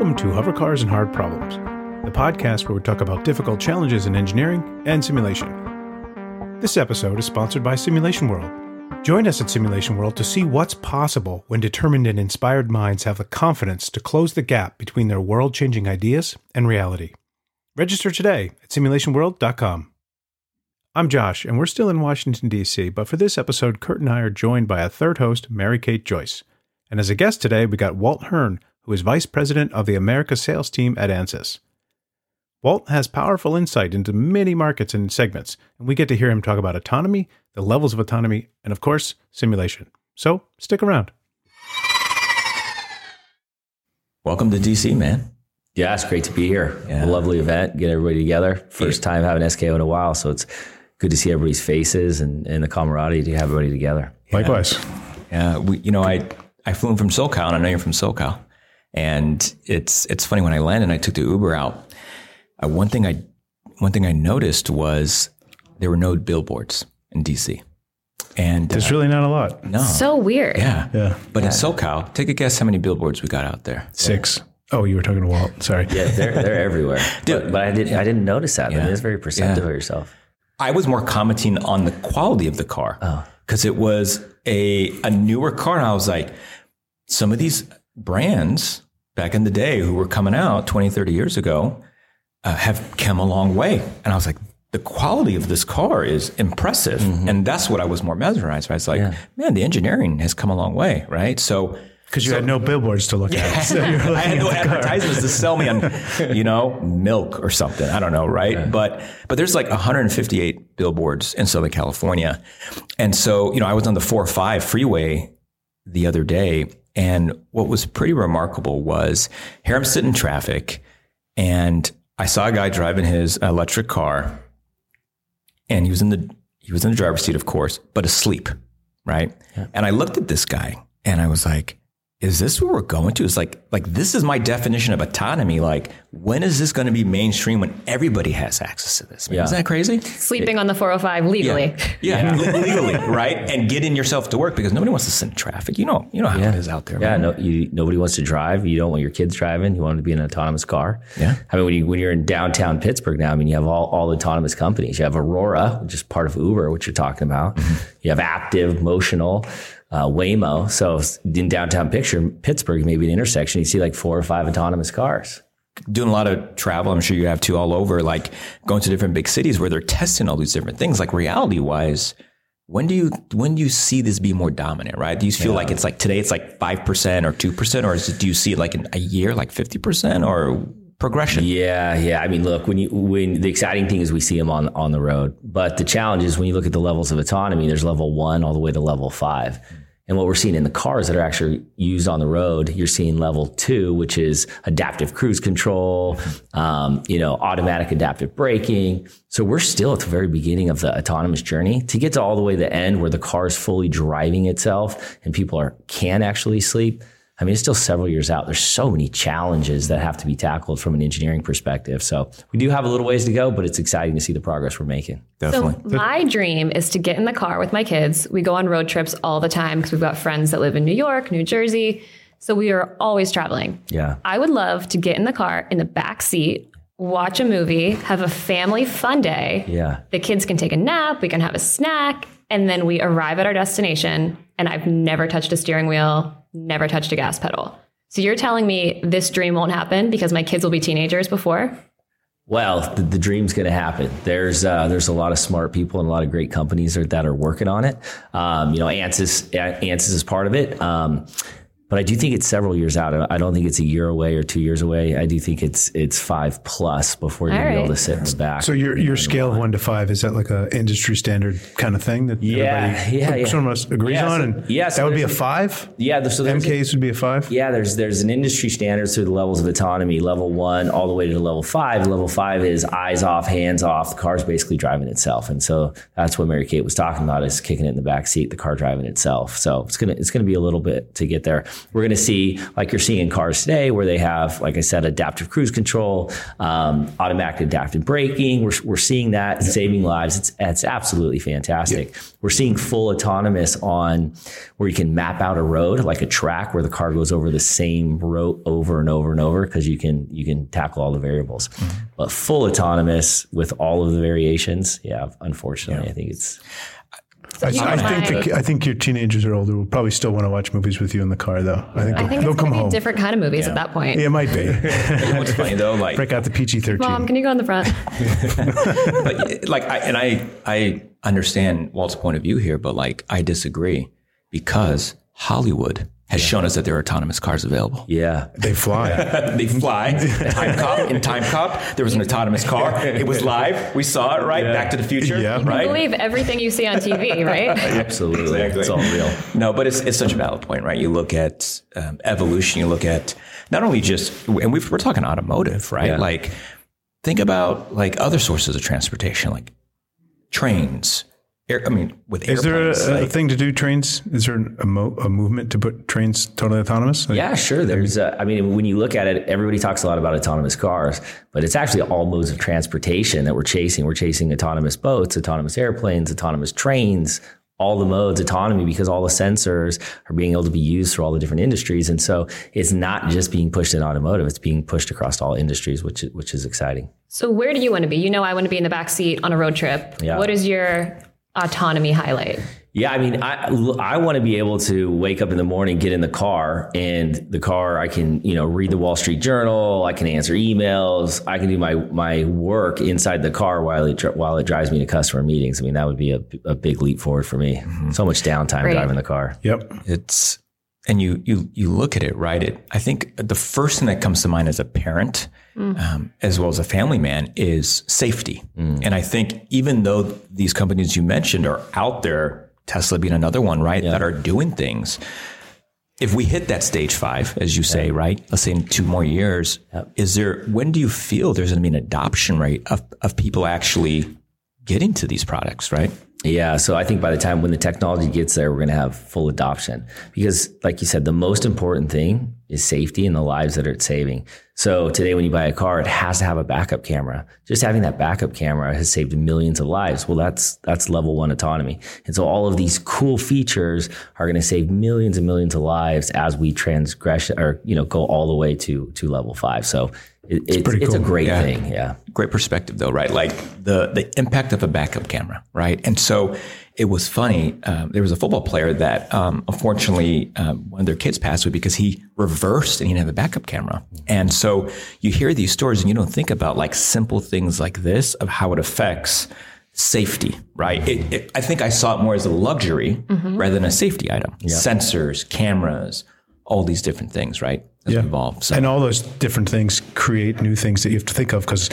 Welcome to Hovercars and Hard Problems, the podcast where we talk about difficult challenges in engineering and simulation. This episode is sponsored by Simulation World. Join us at Simulation World to see what's possible when determined and inspired minds have the confidence to close the gap between their world changing ideas and reality. Register today at simulationworld.com. I'm Josh, and we're still in Washington, D.C., but for this episode, Curt and I are joined by a third host, Mary Kate Joyce. And as a guest today, we got Walt Hearn, who is Vice President of the America Sales Team at Ansys. Walt has powerful insight into many markets and segments, and we get to hear him talk about autonomy, the levels of autonomy, and of course, simulation. So stick around. Welcome to DC, man. Yeah, it's great to be here. Yeah. A lovely event, get everybody together. First time having SKO in a while, so it's good to see everybody's faces and, and the camaraderie to have everybody together. Likewise. Yeah, we, you know, I I flew in from SoCal, and I know you're from SoCal, and it's it's funny when I landed, and I took the Uber out. Uh, one thing I one thing I noticed was there were no billboards in DC, and There's uh, really not a lot. no, So weird. yeah, Yeah. But in SoCal, take a guess how many billboards we got out there. Six. Oh, you were talking to Walt. Sorry. Yeah, they're they're everywhere. Dude. but, but I didn't I didn't notice that. I Yeah. it's very perceptive Yeah. of yourself. I was more commenting on the quality of the car because it was a a newer car, and I was like, some of these brands back in the day who were coming out 20, 30 years ago uh, have come a long way, and I was like. The quality of this car is impressive, and that's what I was more mesmerized. by. It's like, Yeah. man, the engineering has come a long way, right? So, Because you had no billboards to look at. So you were I had no at advertisements to sell me on, you know, milk or something. I don't know, right? But but there's like 158 billboards in Southern California, and so you know, I was on the 405 freeway the other day, and what was pretty remarkable was here I'm sitting in traffic, and I saw a guy driving his electric car, and he was in the he was in the driver's seat, of course, but asleep, right? And I looked at this guy, and I was like is this where we're going to? It's like, like this is my definition of autonomy. Like, when is this going to be mainstream when everybody has access to this? Yeah. Isn't that crazy? Sleeping on the 405 legally. Yeah, le- legally, right? And getting yourself to work because nobody wants to sit in traffic. You know, you know how it is out there. Yeah, man. no, you, nobody wants to drive. You don't want your kids driving. You want to be in an autonomous car. Yeah. I mean, when you when you're in downtown Pittsburgh now, I mean, you have all, all autonomous companies. You have Aurora, which is part of Uber, which you're talking about. Mm-hmm. You have Active, Motional, uh, Waymo. So in downtown picture Pittsburgh, maybe an intersection, you see like four or five autonomous cars. doing a lot of travel. I'm sure you have too all over, like going to different big cities where they're testing all these different things. Like reality wise, when do you when do you see this be more dominant? Right? Do you feel like it's like today it's like five percent or two percent, or is it, do you see it like in a year like fifty percent or progression? Yeah, yeah. I mean, look, when you when the exciting thing is we see them on on the road, but the challenge is when you look at the levels of autonomy. There's level one all the way to level five, and what we're seeing in the cars that are actually used on the road, you're seeing level two, which is adaptive cruise control, um, you know, automatic adaptive braking. So we're still at the very beginning of the autonomous journey to get to all the way to the end where the car is fully driving itself and people are can actually sleep. I mean, it's still several years out. There's so many challenges that have to be tackled from an engineering perspective. So we do have a little ways to go, but it's exciting to see the progress we're making. Definitely. So my dream is to get in the car with my kids. We go on road trips all the time because we've got friends that live in New York, New Jersey. So we are always traveling. Yeah. I would love to get in the car in the back seat, watch a movie, have a family fun day. Yeah. The kids can take a nap, we can have a snack, and then we arrive at our destination. And I've never touched a steering wheel, never touched a gas pedal. So you're telling me this dream won't happen because my kids will be teenagers before? Well, the, the dream's going to happen. There's uh, there's a lot of smart people and a lot of great companies that, that are working on it. Um, you know, Ansys Ansys is part of it. Um, but I do think it's several years out. I don't think it's a year away or two years away. I do think it's it's five plus before you're All gonna be able to sit in the back. So your your scale of one to five is that like a industry standard kind of thing that Yeah, everybody yeah, yeah. sort of agrees Yeah, on, so- and yeah, so that would be a five. yeah, so there's MKs would be a five. Yeah, there's there's an industry standard to the levels of autonomy, level one all the way to level five. Level five is eyes off, hands off. The car's basically driving itself, and so that's what Mary Kate was talking about is kicking it in the back seat, the car driving itself. So it's gonna it's gonna be a little bit to get there. We're going to see, like you're seeing in cars today, where they have, like I said, adaptive cruise control, um, automatic adaptive braking. We're, we're seeing that saving lives. It's, it's absolutely fantastic. We're seeing full autonomous on where you can map out a road, like a track where the car goes over the same road over and over and over because you can, you can tackle all the variables. But full autonomous with all of the variations, yeah, unfortunately, I think it's, I, I think the, I think your teenagers are older will probably still want to watch movies with you in the car, though. I think, I think they'll come going to be home. different kind of movies at that point. Yeah, it might be. You what's funny though, like Break out the PG thirteen. Mom, can you go in the front? but like I, and I I understand Walt's point of view here, but like I disagree because Hollywood has shown us that there are autonomous cars available. yeah. They fly. they fly. Time Cop in Time Cop, there was an autonomous car. It was live. We saw it. Right, Back to the Future. Yeah. right. Believe everything you see on TV, right? Absolutely. Exactly. It's all real. No, but it's it's such a valid point, right? You look at um, evolution. You look at not only just, and we've, we're talking automotive, right? Yeah. Like, think about like other sources of transportation, like trains. Air, I mean, with Is there airplanes, a, a like- thing to do trains? Is there a, mo- a movement to put trains totally autonomous? Like, Yeah, sure. There's, uh, I mean, when you look at it, everybody talks a lot about autonomous cars, but it's actually all modes of transportation that we're chasing. We're chasing autonomous boats, autonomous airplanes, autonomous trains, all the modes, autonomy, because all the sensors are being able to be used for all the different industries. And so it's not just being pushed in automotive; it's being pushed across all industries, which is, which is exciting. So where do you want to be? You know, I want to be in the back seat on a road trip. Yeah. What is your autonomy highlight? Yeah, I mean, I I want to be able to wake up in the morning, get in the car, and the car I can you know read the Wall Street Journal, I can answer emails, I can do my my work inside the car while it while it drives me to customer meetings. I mean, that would be a, a big leap forward for me. Mm-hmm. So much downtime Great. driving the car. Yep. it's and you you you look at it right? It i think the first thing that comes to mind as a parent um, as well as a family man is safety. And i think even though these companies you mentioned are out there tesla being another one right that are doing things if we hit that stage five as you say right let's say in two more years is there when do you feel there's going to be an adoption rate of, of people actually getting to these products right Yeah, so I think by the time when the technology gets there, we're going to have full adoption because, like you said, the most important thing is safety and the lives that it's saving. So today, when you buy a car, it has to have a backup camera. Just having that backup camera has saved millions of lives. Well, that's that's level one autonomy, and so all of these cool features are going to save millions and millions of lives as we transgress or you know go all the way to to level five. So it, it's pretty it's a great Yeah. thing. Yeah. great perspective though right? Like the the impact of a backup camera right? And so it was funny um, there was a football player that um, unfortunately um, one of their kids passed away because he reversed and he didn't have a backup camera. And so you hear these stories and you don't think about like simple things like this of how it affects safety right? It, it, i think i saw it more as a luxury rather than a safety item. Sensors cameras all these different things right as Yeah. evolve so And all those different things create new things that you have to think of because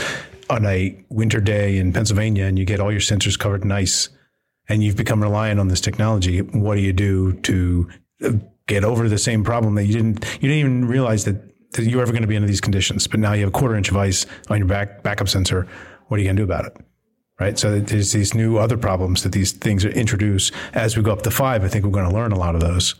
on a winter day in Pennsylvania and you get all your sensors covered in ice and you've become reliant on this technology, what do you do to uh, get over the same problem that you didn't you didn't even realize that, that you were ever going to be under these conditions, but now you have a quarter inch of ice on your back backup sensor. What are you going to do about it? Right. So there's these new other problems that these things introduce as we go up to five. I think we're going to learn a lot of those.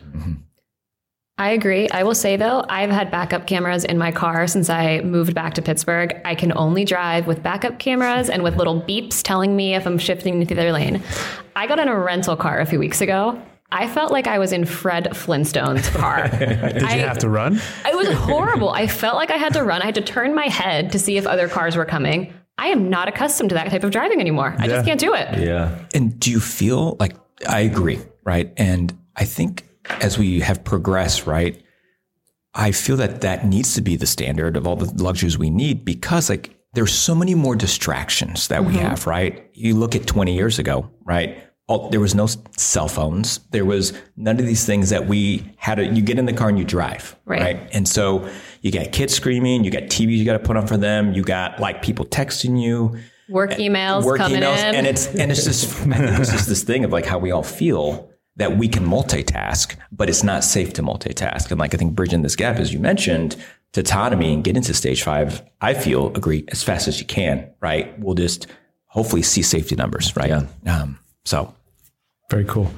I agree. I will say though, I've had backup cameras in my car since I moved back to Pittsburgh. I can only drive with backup cameras and with little beeps telling me if I'm shifting to the other lane. I got in a rental car a few weeks ago. I felt like I was in Fred Flintstone's car. Did you have to run? It was horrible. I felt like I had to run. I had to turn my head to see if other cars were coming. I am not accustomed to that type of driving anymore. I just can't do it. Yeah. And do you feel like I agree, right? And I think as we have progressed, right, I feel that that needs to be the standard of all the luxuries we need because like there's so many more distractions that we mm-hmm. have, right? You look at 20 years ago, right? All, there was no cell phones. There was none of these things that we had. To, you get in the car and you drive, Right. right? And so you got kids screaming, you got TVs you got to put on for them, you got like people texting you Work emails work coming emails, in. and it's and it's just it's just this thing of like how we all feel that we can multitask, but it's not safe to multitask. And like I think bridging this gap, as you mentioned, to autonomy and get into stage five, I feel agree as fast as you can. Right, we'll just hopefully see safety numbers. Right. Um, so Very cool.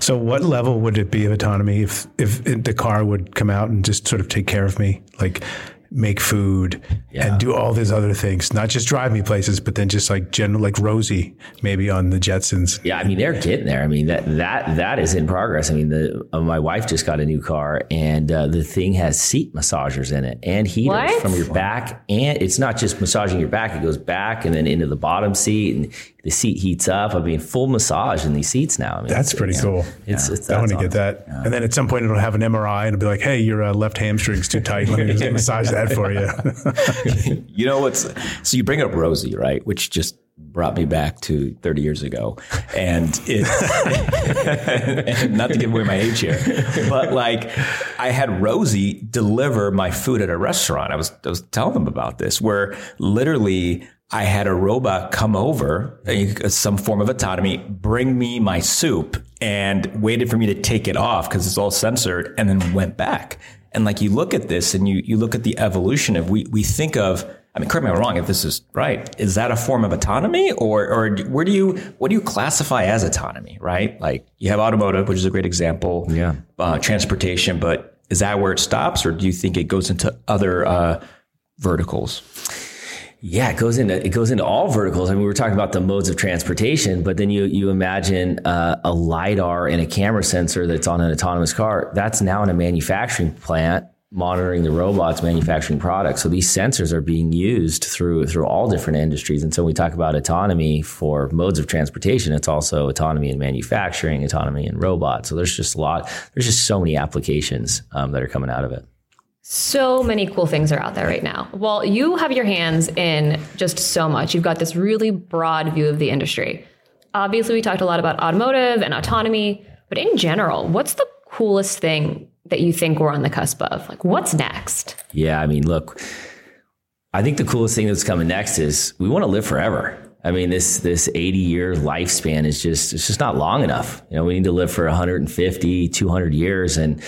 So, what level would it be of autonomy if if the car would come out and just sort of take care of me, like make food Yeah. and do all these other things, not just drive me places, but then just like general, like Rosie, maybe on the Jetsons. Yeah, I mean they're getting there. I mean that that that is in progress. I mean, the uh, my wife just got a new car, and uh, the thing has seat massagers in it and heaters What? from your back, and it's not just massaging your back; it goes back and then into the bottom seat, and the seat heats up. I mean, full massage in these seats now. I mean, That's pretty cool. It's, it's I want to get that. And then at some point it'll have an MRI and it'll be like, hey, your uh, left hamstring's too tight. Let me just massage that for you. You know what's so you bring up Rosie, right? Which just brought me back to 30 years ago. And it and not to give away my age here, but like I had Rosie deliver my food at a restaurant. I was I was telling them about this where literally I had a robot come over, some form of autonomy, bring me my soup and waited for me to take it off because it's all censored and then went back. And like you look at this and you you look at the evolution of we we think of I mean correct me if I'm wrong if this is right is that a form of autonomy or or where do you what do you classify as autonomy right like you have automotive which is a great example Yeah. uh, transportation but is that where it stops or do you think it goes into other uh, verticals Yeah, it goes into it goes into all verticals. I mean, we were talking about the modes of transportation, but then you you imagine uh, a lidar and a camera sensor that's on an autonomous car. That's now in a manufacturing plant monitoring the robots manufacturing products. So these sensors are being used through through all different industries. And so when we talk about autonomy for modes of transportation, it's also autonomy in manufacturing, autonomy in robots. So there's just a lot. There's just so many applications um, that are coming out of it. So many cool things are out there right now. Well, you have your hands in just so much. You've got this really broad view of the industry. Obviously, we talked a lot about automotive and autonomy, but in general, what's the coolest thing that you think we're on the cusp of? Like, what's next? Yeah, I mean, look, I think the coolest thing that's coming next is we want to live forever. I mean, this this 80 year lifespan is just it's just not long enough. You know, we need to live for 150, 200 years and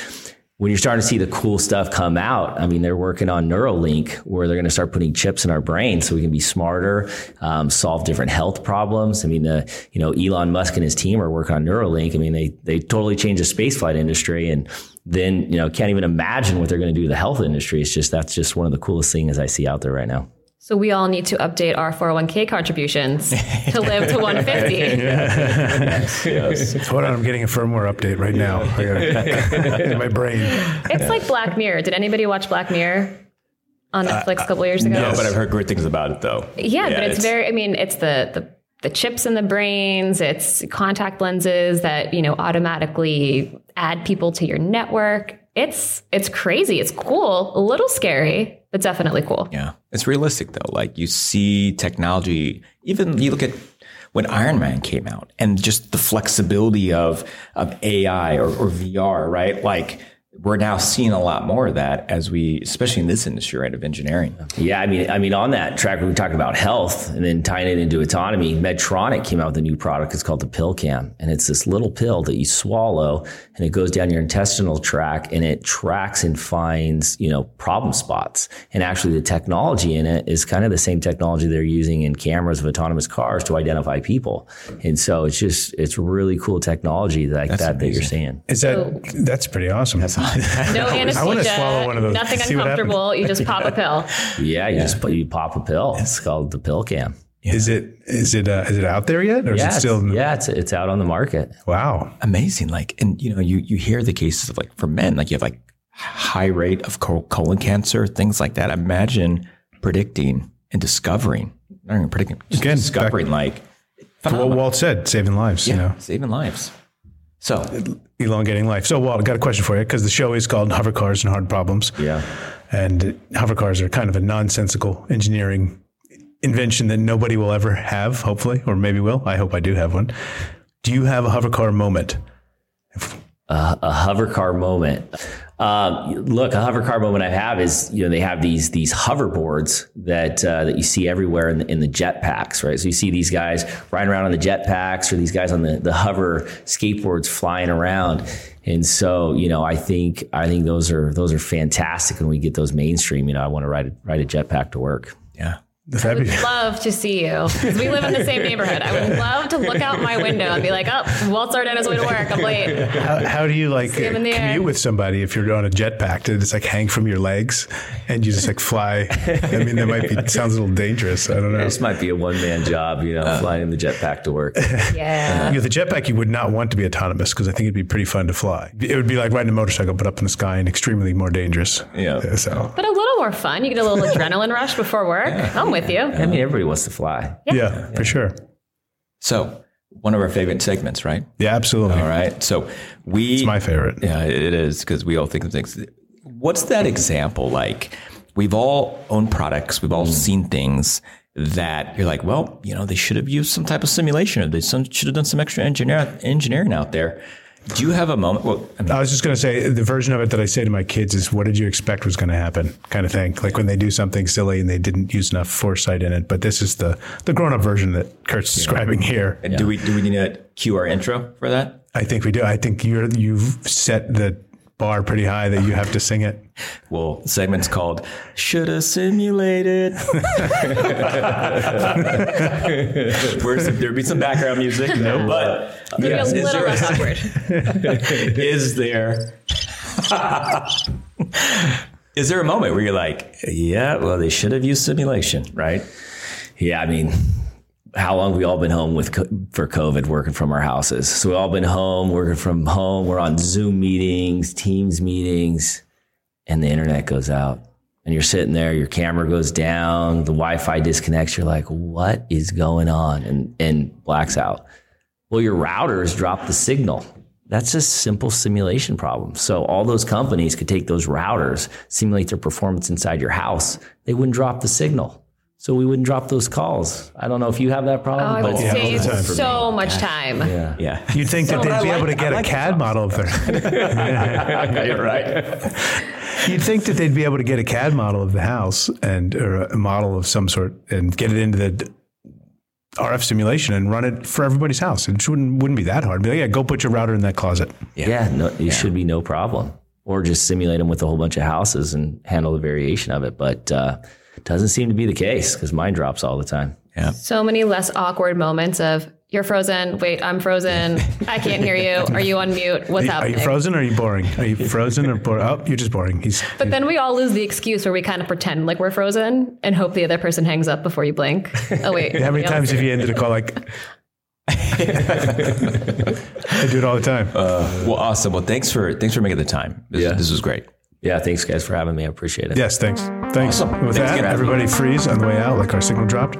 when you're starting to see the cool stuff come out, I mean, they're working on Neuralink, where they're going to start putting chips in our brain so we can be smarter, um, solve different health problems. I mean, the you know Elon Musk and his team are working on Neuralink. I mean, they they totally changed the spaceflight industry, and then you know can't even imagine what they're going to do to the health industry. It's just that's just one of the coolest things I see out there right now. So we all need to update our 401k contributions to live to 150. Hold on, I'm getting a firmware update right now. In my brain. It's like Black Mirror. Did anybody watch Black Mirror on uh, Netflix a couple uh, years ago? no but I've heard great things about it though Yeah, but it's, very. I mean, it's the the the chips in the brains. It's contact lenses that you know automatically add people to your network. It's it's crazy. It's cool. A little scary, but definitely cool. Yeah. It's realistic though. Like you see technology, even you look at when Iron Man came out and just the flexibility of, of AI or, or VR, right? Like we're now seeing a lot more of that as we, especially in this industry, right, of engineering. Yeah, I mean, I mean, on that track, we talk about health and then tying it into autonomy. Medtronic came out with a new product. It's called the PillCam, and it's this little pill that you swallow, and it goes down your intestinal tract, and it tracks and finds, you know, problem spots. And actually, the technology in it is kind of the same technology they're using in cameras of autonomous cars to identify people. And so it's just, it's really cool technology like that that you're seeing. Is that that's pretty awesome? No anesthesia. wanna swallow one of those. Nothing See what happens. uncomfortable. You just pop a pill. Yeah, you just put, you pop a pill. It's called the PillCam. Is it is it uh, is it out there yet, or is Yeah, it still? it's, in the- yeah, it's it's out on the market. Wow. Amazing. Like, and you know, you, you hear the cases of like for men, like you have like high rate of colon cancer, things like that. Imagine predicting and discovering, not even predicting, just Again, discovering like What Walt said, saving lives. You know, saving lives. So elongating life. So, Walt, I got a question for you because the show is called Hover Cars and Hard Problems. Yeah. And hover cars are kind of a nonsensical engineering invention that nobody will ever have, hopefully, or maybe will. I hope I do have one. Do you have a hover car moment? Uh, a hover car moment. Um, look, a hover car moment I have is you know they have these these hoverboards that uh, that you see everywhere in the, in the jet packs, right? So you see these guys riding around on the jet packs, or these guys on the the hover skateboards flying around. And so you know I think I think those are those are fantastic when we get those mainstream. You know I want to ride ride a jetpack to work. yeah, I would love to see you because we live in the same neighborhood. I would love to look out my window and be like, "Oh, Walt's already on his way to work. I'm late." How, how do you like him in the air. commute with somebody if you're on a jetpack? Did it just like hang from your legs and you just like fly? I mean, that might be sounds a little dangerous. I don't know. This might be a one man job, you know, uh. flying in the jetpack to work. Yeah. Yeah, the jetpack you would not want to be autonomous because I think it'd be pretty fun to fly. It would be like riding a motorcycle, but up in the sky and extremely more dangerous. Yeah. So But a little more fun. You get a little adrenaline rush before work. I'm with you. I mean, everybody wants to fly. yeah, for sure. So one of our favorite segments, right? Yeah, absolutely. All right. So we It's my favorite. Yeah, it is because we all think of things. What's that example like? We've all owned products. We've all mm. seen things that you're like, well, you know, they should have used some type of simulation, or they some, should have done some extra engineer, engineering out there. Do you have a moment? Well, I mean, I was just going to say the version of it that I say to my kids is, "What did you expect was going to happen?" kind of thing. Like when they do something silly and they didn't use enough foresight in it. But this is the the grown up version that Curt's describing here. do we do we need to cue our intro for that? I think we do. I think you're you've set the bar pretty high that you have to sing it. Well, segment's called "Should Have Simulated." Where's the, there'd be some background music, no, but uh, Maybe yes, a is little there- awkward. is there is there a moment where you're like, yeah, well, they should have used simulation, right? Yeah, I mean, how long have we all been home with for COVID, working from our houses? So we all been home, working from home. We're on Zoom meetings, Teams meetings, and the internet goes out. And you're sitting there, your camera goes down, the Wi-Fi disconnects. You're like, "What is going on?" And and blacks out. Well, your routers drop the signal. That's just simple simulation problem. So all those companies could take those routers, simulate their performance inside your house. They wouldn't drop the signal. So we wouldn't drop those calls. I don't know if you have that problem, Oh, I but would Yeah, all save time. so much time. yeah. Yeah, You'd think that they'd I be able to get I a like CAD model of their. you're right. You'd think that they'd be able to get a CAD model of the house and or a model of some sort and get it into the RF simulation and run it for everybody's house. It wouldn't wouldn't be that hard. Be like, yeah, go put your router in that closet. Yeah, no, it should be no problem. Or just simulate them with a whole bunch of houses and handle the variation of it. But uh, doesn't seem to be the case because mine drops all the time. Yeah. So many less awkward moments of you're frozen. Wait, I'm frozen. I can't hear you. Are you on mute? What's Are happening? you frozen or are you boring? Are you frozen or boring? Oh, you're just boring. He's But then we all lose the excuse where we kind of pretend like we're frozen and hope the other person hangs up before you blink. Oh wait. how many times have you ended a call like? I do it all the time. Uh, well, awesome. Well, thanks for thanks for making the time. This, Yeah. this was great. Yeah, thanks guys for having me. I appreciate it. yes, thanks. Thanks. Awesome. With Thanks that, again. everybody freeze on the way out, like our signal dropped.